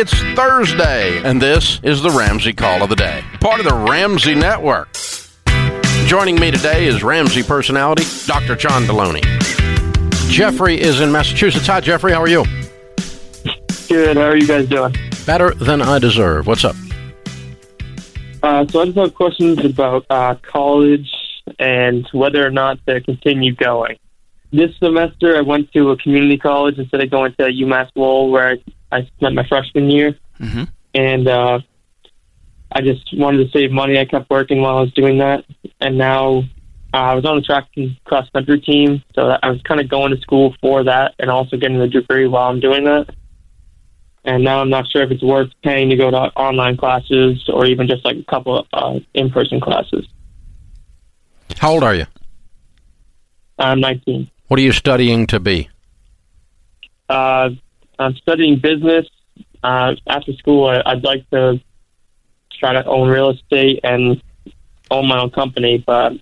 It's Thursday, and this is the Ramsey Call of the Day, part of the Ramsey Network. Joining me today is Ramsey personality, Dr. John Delony. Jeffrey is in Massachusetts. Hi, Jeffrey. How are you? Good. How are you guys doing? Better than I deserve. What's up? Uh, so I just have questions about uh, college and whether or not to continue going. This semester, I went to a community college instead of going to UMass Lowell, where I, I spent my freshman year. Mm-hmm. And uh, I just wanted to save money. I kept working while I was doing that, and now uh, I was on the track and cross country team, so I was kind of going to school for that and also getting the degree while I'm doing that. And now I'm not sure if it's worth paying to go to online classes or even just like a couple of uh, in-person classes. How old are you? I'm 19. What are you studying to be? Uh, I'm studying business. Uh, after school, I, I'd like to try to own real estate and own my own company, but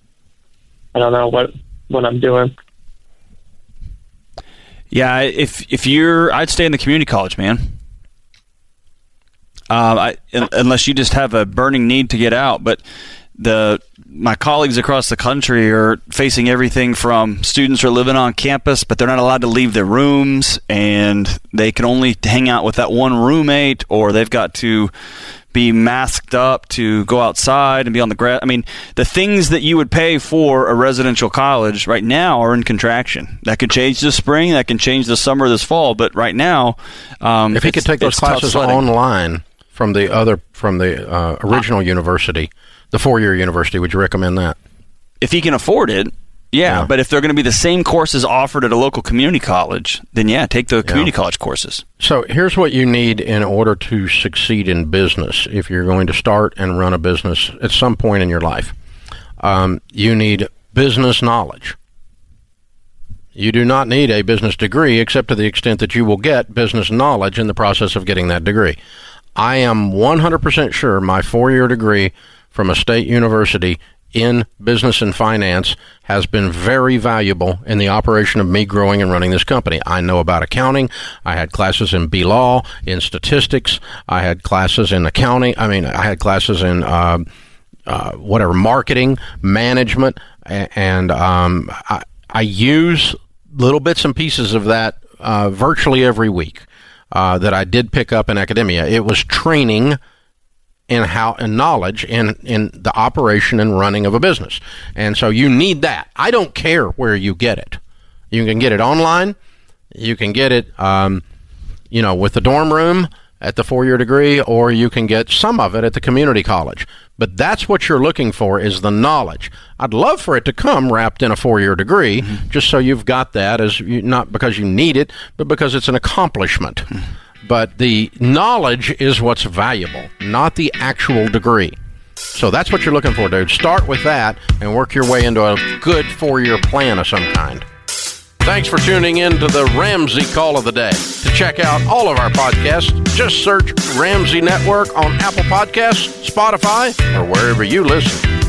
I don't know what what I'm doing. Yeah, if if you're, I'd stay in the community college, man. Uh, I, unless you just have a burning need to get out, but the my colleagues across the country are facing everything from students are living on campus, but they're not allowed to leave their rooms, and they can only hang out with that one roommate, or they've got to be masked up to go outside and be on the grass. I mean, the things that you would pay for a residential college right now are in contraction. That could change this spring. That can change this summer, this fall. But right now, um, if he could take those classes online from the other from the uh, original uh, university, the four-year university, would you recommend that? If he can afford it, yeah, yeah, but if they're going to be the same courses offered at a local community college, then yeah, take the community yeah. college courses. So here's what you need in order to succeed in business. If you're going to start and run a business at some point in your life, um, you need business knowledge. You do not need a business degree except to the extent that you will get business knowledge in the process of getting that degree. I am 100% sure my four year degree from a state university in business and finance has been very valuable in the operation of me growing and running this company. I know about accounting. I had classes in B law, in statistics. I had classes in accounting. I mean, I had classes in uh, uh, whatever marketing, management, and um, I, I, use little bits and pieces of that uh, virtually every week uh, that I did pick up in academia. It was training in how and knowledge in in the operation and running of a business. And so you need that. I don't care where you get it. You can get it online. You can get it, um, you know, with the dorm room at the four-year degree, or you can get some of it at the community college. But that's what you're looking for is the knowledge. I'd love for it to come wrapped in a four-year degree, mm-hmm. just so you've got that as you, not because you need it, but because it's an accomplishment. Mm-hmm but the knowledge is what's valuable, not the actual degree. So that's what you're looking for, dude. Start with that and work your way into a good four year plan of some kind. Thanks for tuning in to the Ramsey Call of the Day. To check out all of our podcasts, just search Ramsey Network on Apple Podcasts, Spotify, or wherever you listen.